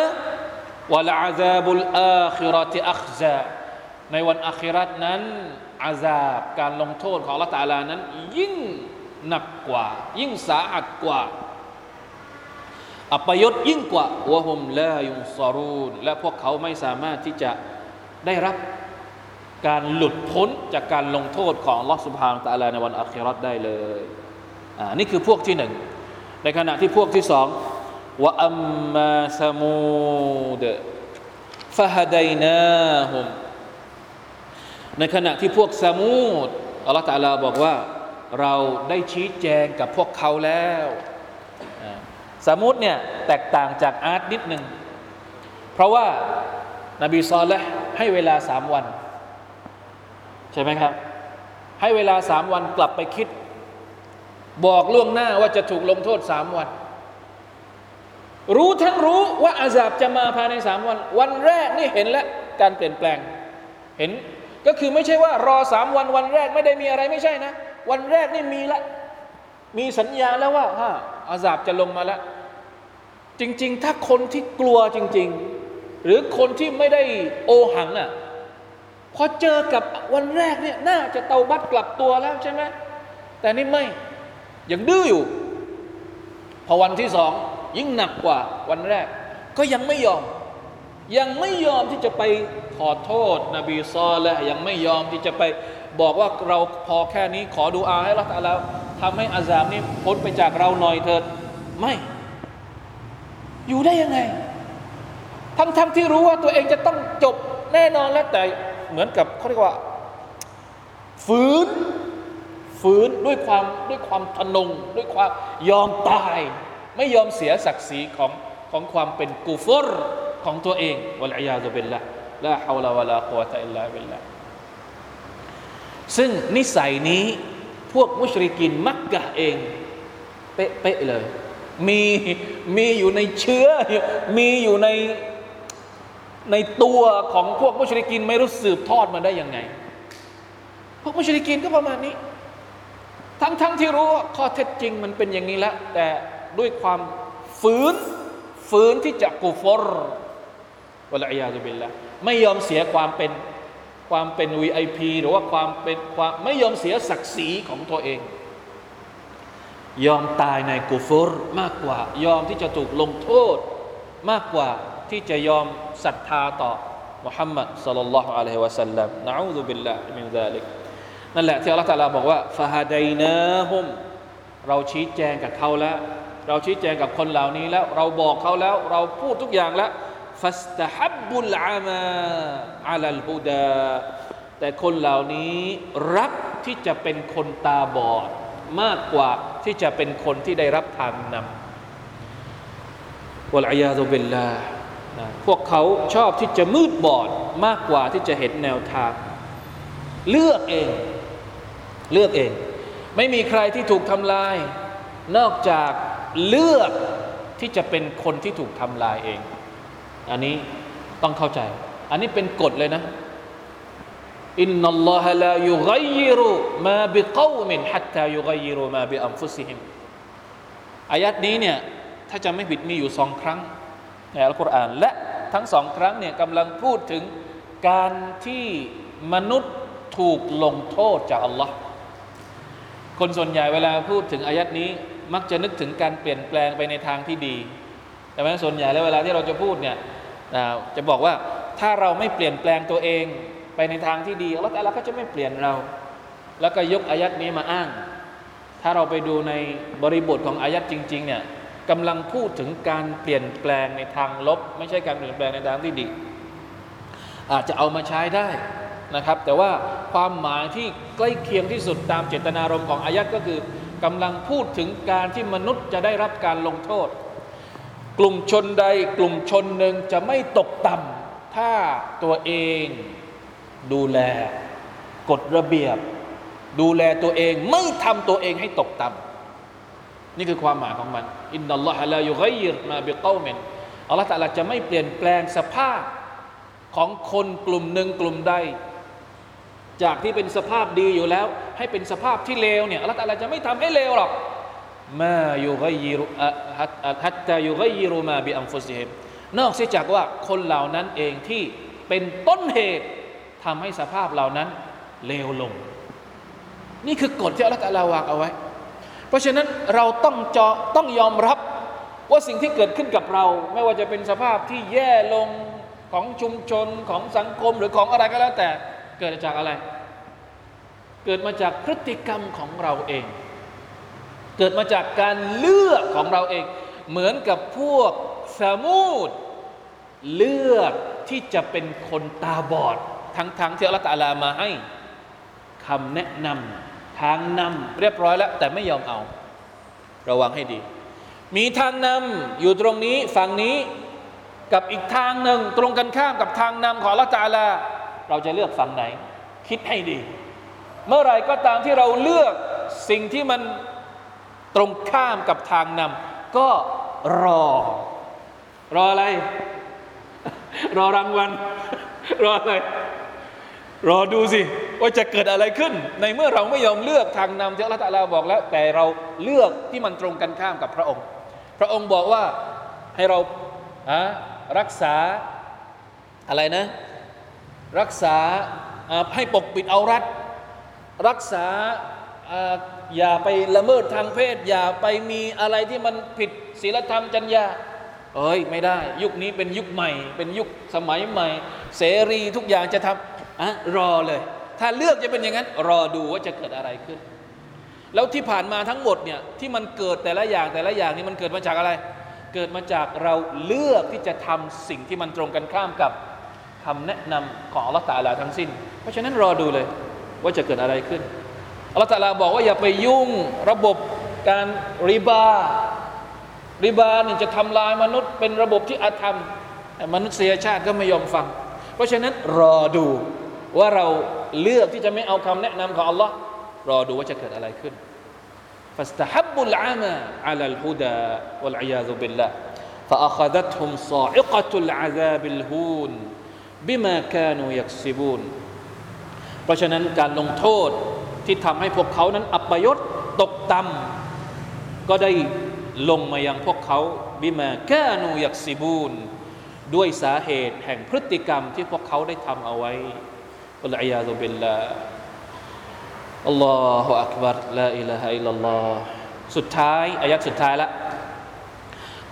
วะลาอาซาบุลอาคิรัตอัคซา ในวันอาคิรัตนั้นอาซาบการลงโทษของละตาลานั้น ยิ่งหนักกว่า ยิ่งสาหัสกว่า อัปยศยิ่งกว่าวะฮุมลายุนซารูนและพวกเขาไม่สามารถที่จะได้รับการหลุดพ้นจากการลงโทษของลอสุภางตะลาในวันอัคราตได้เลยอ่านี่คือพวกที่หนึ่ง ในขณะที่พวกที่สองว่าอัมมาสมูดฟะฮดัยนาฮุม ในขณะที่พวกสมูดอัลลอฮฺตาลาบอกว่าเราได้ชี้แจงกับพวกเขาแล้วสมุดเนี่ยแตกต่างจากอาร์ตนิดหนึ่ง เพราะว่านบีซอลและให้เวลาสามวัน ใช่ไหมครับ ให้เวลาสามวันกลับไปคิด บอกล่วงหน้าว่าจะถูกลงโทษสามวัน รู้ทั้งรู้ว่าอาซาบจะมาภายในสามวัน วันแรกนี่เห็นแล้วการเปลี่ยนแปลง เห็น ก็คือไม่ใช่ว่ารอสามวันวันแรกไม่ได้มีอะไรไม่ใช่นะ วันแรกนี่มีละ มีสัญญาแล้วว่าฮะอาซาบจะลงมาแล้ว จริง ๆ ถ้าคนที่กลัวจริง ๆ หรือคนที่ไม่ได้โอหังอะพอเจอกับวันแรกเนี่ยน่าจะเตาบัตกลับตัวแล้วใช่ไหมแต่นี่ไม่ยังดื้ออยู่ พอวันที่สองยิ่งหนักกว่าวันแรก ก็ยังไม่ยอม ยังไม่ยอมที่จะไป ขอโทษนบีซอและยังไม่ยอมที่จะไปบอกว่าเราพอแค่นี้ขอดูอาให้เราแต่แล้วทำให้อาซามนี้พ้นไปจากเราหน่อยเถิดไม่ อยู่ได้ยังไง ทั้งๆทที่รู้ว่าตัวเองจะต้องจบแน่นอนแล้วแต่เหมือนกับเขาเรียกว่า ฝืน ฝืนด้วยความด้วยความทนง ด้วยความยอมตาย ไม่ยอมเสียศักดิ์ศรีของของความเป็นกูฟอร์ของตัวเองวะลัยยาตุเบลละ ลาฮาวลาวะลากุวะตะอิลลาบิลละซึ่งนิสัยนี้พวกมุชริกินมักกะเองเป๊ะๆเลย มีมีอยู่ในเชื้อ มีอยู่ในในตัวของพวกมุชริกินไม่รู้สืบทอดมาได้ยังไง พวกมุชริกินก็ประมาณนี้ ทั้งๆทที่รู้ว่าข้อเท็จจริงมันเป็นอย่างนี้แล้วแต่ด้วยความฝืนฝืนที่จะกูฟอร์วะลัยยาตุบิลละ ไม่ยอมเสียความเป็นความเป็น VIP หรือว่าความเป็นความไม่ยอมเสียศักดิ์ศรีของตัวเอง ยอมตายในกูฟรมากกว่า ยอมที่จะถูกลงโทษมากกว่าที่จะยอมศรัทธาต่อมุฮัมมัดสัลลัลลอฮุอะลัยฮิวะสัลลัมนะอูซุบิลลาฮิมินซาลิกนั่นแหละที่อัลลอฮฺตะลาบอกว่าฟาฮาดนาฮุมเราชี้แจงกับเขาแล้ว เราชี้แจงกับคนเหล่านี้แล้ว เราบอกเขาแล้ว เราพูดทุกอย่างแล้ว ฟัสตฮับบุลอามาอัลลฮุดาแต่คนเหล่านี้รักที่จะเป็นคนตาบอด มากกว่าที่จะเป็นคนที่ได้รับทางนำวลัยาตุบิลลาพวกเขาชอบที่จะมืดบอดมากกว่าที่จะเห็นแนวทาง เลือกเอง เลือกเอง ไม่มีใครที่ถูกทำลาย นอกจากเลือกที่จะเป็นคนที่ถูกทำลายเอง อันนี้ต้องเข้าใจ อันนี้เป็นกฎเลยนะอินนัลลอฮะลายุกัยยิรุมาบิกอมินฮัตตายุกัยยิรุมาบิอัมฟุซิฮิมอายัดนี้เนี่ยถ้าจะไม่ผิดมีอยู่สองครั้งในอัลกุรอานและทั้งสองครั้งเนี่ยกำลังพูดถึงการที่มนุษย์ถูกลงโทษจากอัลลอฮ์คนส่วนใหญ่เวลาพูดถึงอายัดนี้มักจะนึกถึงการเปลี่ยนแปลงไปในทางที่ดี แต่ว่าส่วนใหญ่แล้วเวลาที่เราจะพูดเนี่ย จะบอกว่าถ้าเราไม่เปลี่ยนแปลงตัวเองไปในทางที่ดีอัลลอฮฺก็จะไม่เปลี่ยนเรา แล้วก็ยกอายัดนี้มาอ้าง ถ้าเราไปดูในบริบทของอายัดจริง ๆ เนี่ยกำลังพูดถึงการเปลี่ยนแปลงในทางลบ ไม่ใช่การเปลี่ยนแปลงในทางที่ดี อาจจะเอามาใช้ได้นะครับ แต่ว่าความหมายที่ใกล้เคียงที่สุดตามเจตนารมณ์ของอายัดก็คือกำลังพูดถึงการที่มนุษย์จะได้รับการลงโทษ กลุ่มชนใดกลุ่มชนหนึ่งจะไม่ตกต่ำถ้าตัวเองดูแลกฎระเบียบ ดูแลตัวเองไม่ทำตัวเองให้ตกต่ำนี่คือความหมายของมันอินนัลลอฮะลายุกัยรมาบิกอมินอัลลอฮฺตะลาจะไม่เปลี่ยนแปลงสภาพของคนกลุ่มหนึ่งกลุ่มใด จากที่เป็นสภาพดีอยู่แล้ว ให้เป็นสภาพที่เลวเนี่ยอัลลอฮฺตะลาจะไม่ทำให้เลวหรอก มายุกัยยิรุฮัตตายุกัยยิรุมาบิอัมฟุซิฮิมนอกเสียจากว่าคนเหล่านั้นเองที่เป็นต้นเหตุทำให้สภาพเหล่านั้นเลวลง นี่คือกฎที่อัลลอฮฺวางเอาไว้ เพราะฉะนั้นเราต้องจอต้องยอมรับว่าสิ่งที่เกิดขึ้นกับเรา ไม่ว่าจะเป็นสภาพที่แย่ลงของชุมชนของสังคมหรือของอะไรก็แล้วแต่เกิดจากอะไร เกิดมาจากพฤติกรรมของเราเอง เกิดมาจากการเลือกของเราเอง เหมือนกับพวกสมูดเลือกที่จะเป็นคนตาบอด ทั้งๆทที่อัลลอฮฺตาลามาให้คำแนะนำทางนำเรียบร้อยแล้ว แต่ไม่ยอมเอา ระวังให้ดี มีทางนำอยู่ตรงนี้ฝั่งนี้กับอีกทางหนึ่งตรงกันข้ามกับทางนำของอัลลอฮฺตาลา เราจะเลือกฝั่งไหน คิดให้ดี เมื่อไรก็ตามที่เราเลือกสิ่งที่มัน ตรงข้ามกับทางนำก็รอ รออะไร รอรางวัล รออะไรรอดูสิ ว่าจะเกิดอะไรขึ้น ในเมื่อเราไม่ยอมเลือกทางนำที่อัลลอฮฺตะลาบอกแล้ว แต่เราเลือกที่มันตรงกันข้ามกับพระองค์ พระองค์บอกว่าให้เราอะรักษาอะไรนะ รักษาให้ปกปิดเอารัดรักษา อย่าไปละเมิดทางเพศ อย่าไปมีอะไรที่มันผิดศีลธรรมจัญญาเอ้ยไม่ได้ ยุคนี้เป็นยุคใหม่ เป็นยุคสมัยใหม่ เสรีทุกอย่างจะทำอะรอเลย ถ้าเลือกจะเป็นอย่างนั้น รอดูว่าจะเกิดอะไรขึ้น แล้วที่ผ่านมาทั้งหมดเนี่ยที่มันเกิดแต่ละอย่างแต่ละอย่างนี่มันเกิดมาจากอะไร เกิดมาจากเราเลือกที่จะทำสิ่งที่มันตรงกันข้ามกับคำแนะนำของอัลลอฮฺตาลาทั้งสิ้น เพราะฉะนั้นรอดูเลยว่าจะเกิดอะไรขึ้น อัลลอฮฺตาลาบอกว่าอย่าไปยุ่งระบบการริบา ริบานี่จะทำลายมนุษย์เป็นระบบที่อาธรรมมนุษยชาติก็ไม่ยอมฟัง เพราะฉะนั้นรอดูว่าเราเลือกที่จะไม่เอาคำแนะนำของอัลลอฮ์รอดูว่าจะเกิดอะไรขึ้น فاستحبوا العمى على الهدى والعياذ بالله فأخذتهم صاعقة العذاب الهون بما كانوا يكسبون เพราะฉะนั้นการลงโทษ ที่ทำให้พวกเขานั้นอัปยศตกต่ำก็ได้ลงมายังพวกเขาบิมาแกนูยักซิบูนด้วยสาเหตุแห่งพฤติกรรมที่พวกเขาได้ทำเอาไว้อัลลอฮฺยาตุบิลลาอัลลอฮฺอักบัรลาอิลาฮะอิลลอฮสุดท้ายอายัดสุดท้ายละ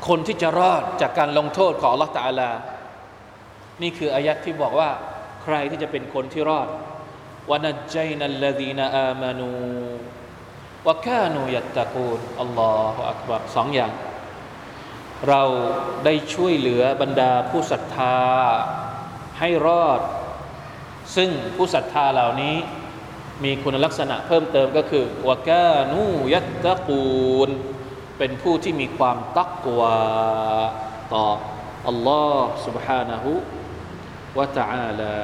คนที่จะรอดจากการลงโทษของอัลลอฮฺตาลา นี่คืออายัดที่บอกว่าใครที่จะเป็นคนที่รอด วนัจจนัลลดีนอามานูวะกานูยัตตะกูนอัลลอฮฺอักบัรสองอย่าง เราได้ช่วยเหลือบรรดาผู้ศรัทธาให้รอด ซึ่งผู้ศรัทธาเหล่านี้ มีคุณลักษณะเพิ่มเติมก็คือวะกานูยัตตะกูนเป็นผู้ที่มีความตักวาต่ออัลลอฮ์ سبحانه และ تعالى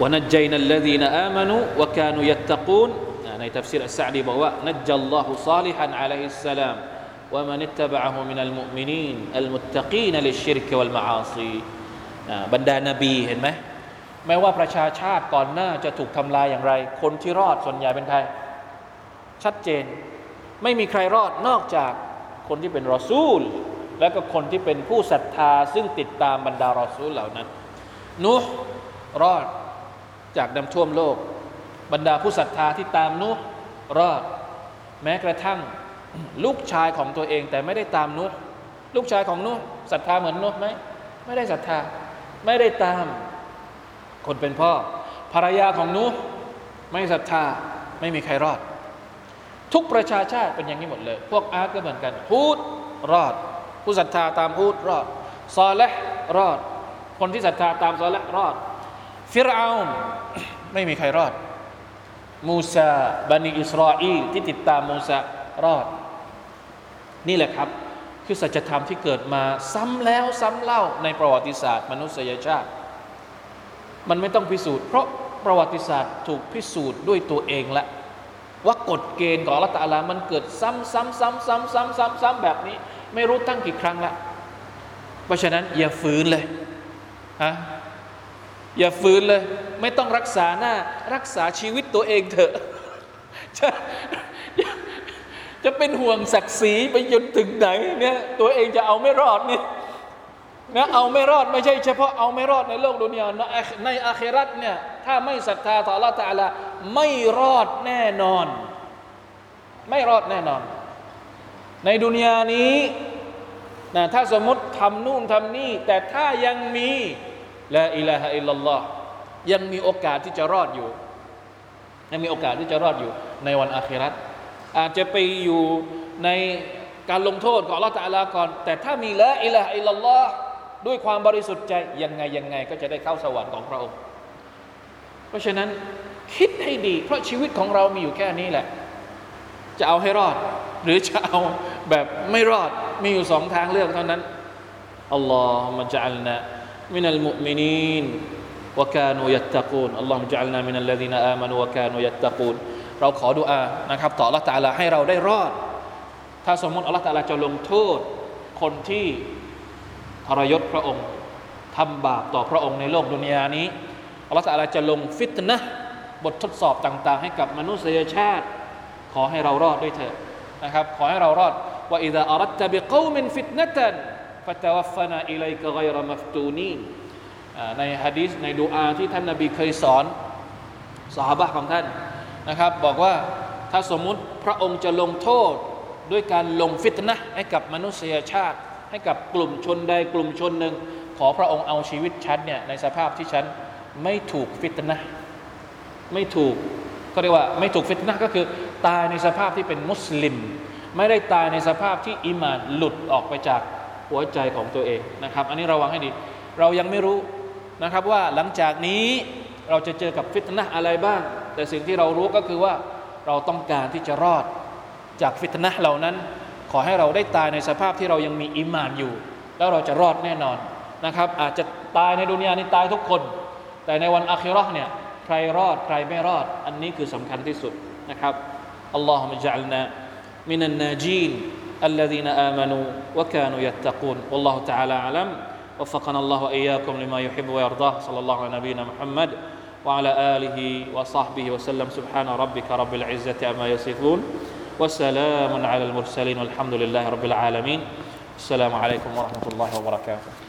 ونجينا الذين آمنوا وكانوا يتقون ใน تفسير السعدي บอกว่า نجى الله صالحا عليه السلام ومن اتبعه من المؤمنين المتقين للشرك والمعاصي บรรดานบีเห็นไหมไม่ว่าประชาชาติก่อนหน้าจะถูกทำลายอย่างไร คนที่รอดส่วนใหญ่เป็นใคร ชัดเจน ไม่มีใครรอดนอกจากคนที่เป็นรอซูล และก็คนที่เป็นผู้ศรัทธา ซึ่งติดตามบรรดารอซูลเหล่านั้นนุห์รอด จากน้ำท่วมโลก บรรดาผู้ศรัทธาที่ตามนุห์รอด แม้กระทั่งลูกชายของตัวเองแต่ไม่ได้ตามนุห์ลูกชายของนุห์ศรัทธาเหมือนนุห์ไหมไม่ได้ศรัทธาไม่ได้ตาม คนเป็นพ่อ ภรรยาของนุห์ไม่ศรัทธาไม่มีใครรอด ทุกประชาชาติเป็นอย่างนี้หมดเลย พวกอาร์ตก็เหมือนกันพูดรอด ผู้ศรัทธาตามพูดรอดซอและรอด คนที่ศรัทธาตามซอและรอด ฟิรเอาไม่มีใครรอด มูซาบันิอิสราอีลที่ติดตามมูซารอด นี่แหละครับ คือสัจธรรมที่เกิดมาซ้ำแล้วซ้ำเล่าในประวัติศาสตร์ มนุษยชาติ มันไม่ต้องพิสูจน์เพราะประวัติศาสตร์ถูกพิสูจน์ด้วยตัวเองละว่ากฎเกณฑ์ของอัลลอฮฺตาลามันเกิดซ้ำซ้ำซ้ำซ้ำซ้ำซ้ำซ้ำแบบนี้ ไม่รู้ตั้งกี่ครั้งละ เพราะฉะนั้นอย่าฝืนเลยฮะ อย่าฝืนเลย ไม่ต้องรักษาหน้า รักษาชีวิตตัวเองเถอะ จะจะเป็นห่วงศักดิ์ศรีไปจนถึงไหนเนี่ยตัวเองจะเอาไม่รอดนี่นะเอาไม่รอดไม่ใช่เฉพาะเอาไม่รอดในโลกดุนยาในอาครัตเนี่ยถ้าไม่ศรัทธาต่อละตาละไม่รอดแน่นอน ไม่รอดแน่นอน ในดุนยานี้นะถ้าสมมติทำนู่นทำนี่ แต่ถ้ายังมี ละอิลาฮะอิลลัลลอฮ์ยังมีโอกาสที่จะรอดอยู่ ยังมีโอกาสที่จะรอดอยู่ในวันอาครัตอาจจะไปอยู่ในการลงโทษของลอตอาลาก่อน แต่ถ้ามีละอิละฮ์อิลลัลลอฮ์ด้วยความบริสุทธิ์ใจยังไงยังไงก็จะได้เข้าสวรรค์ของพระองค์ เพราะฉะนั้นคิดให้ดี เพราะชีวิตของเรามีอยู่แค่นี้แหละ จะเอาให้รอด หรือจะเอาแบบไม่รอดมีอยู่สองทางเลือกเท่านั้นอัลลอฮฺมะจัลนะ มินัลมุมินีน وكانوا يتقون اللهم اجعلنا من الذين آمنوا وكانوا يتقون เราขอดุอานะครับต่อ Allah ตาลาให้เราได้รอด ถ้าสมมติ Allah ตาลาจะลงโทษ คนที่ทรยศพระองค์ทำบาปต่อพระองค์ในโลกดุนยานี้ Allah ตาลาจะลงฟิตนะบททดสอบต่าง ๆ ให้กับมนุษยชาติ ขอให้เรารอดด้วยเถิดนะครับ ขอให้เรารอดว่าอิดะอารัตตะบิกอมินฟิตนะตัน ฟะตวัฟนาอิลัยกะไกรมัฟตูนีในฮะดีษในดูอาที่ท่านนาบีเคยสอนสาบะของท่านนะครับ บอกว่าถ้าสมมุติพระองค์จะลงโทษด้วยการลงฟิตนะให้กับมนุษยชาติ ให้กับกลุ่มชนใดกลุ่มชนหนึ่ง ขอพระองค์เอาชีวิตฉันเนี่ยในสภาพที่ฉันไม่ถูกฟิตนะไม่ถูกก็เรียกว่าไม่ถูกฟิตนะก็คือ ตายในสภาพที่เป็นมุสลิม ไม่ได้ตายในสภาพที่อิมานหลุดออกไปจาก หัวใจของตัวเองนะครับ อันนี้ระวังให้ดี เรายังไม่รู้นะครับว่าหลังจากนี้เราจะเจอกับฟิตนะอะไรบ้าง แต่สิ่งที่เรารู้ก็คือว่าเราต้องการที่จะรอดจากฟิตนะเหล่านั้น ขอให้เราได้ตายในสภาพที่เรายังมีอิมานอยู่ แล้วเราจะรอดแน่นอนนะครับ อาจจะตายในดุนยานี้ตายทุกคน แต่ในวันอาคิรอห์เนี่ยใครรอดใครไม่รอด อันนี้คือสำคัญที่สุดนะครับอัลลอฮฺมะจัลนะมินันนาจีน الذين آمنوا وكانوا يتقون. والله تعالى أعلم. وفقنا الله وإياكم لما يحب ويرضاه. صلى الله على نبينا محمد وعلى آله وصحبه وسلم. سبحان ربك رب العزة أما يصفون. وسلام على المرسلين والحمد لله رب العالمين. السلام عليكم ورحمة الله وبركاته.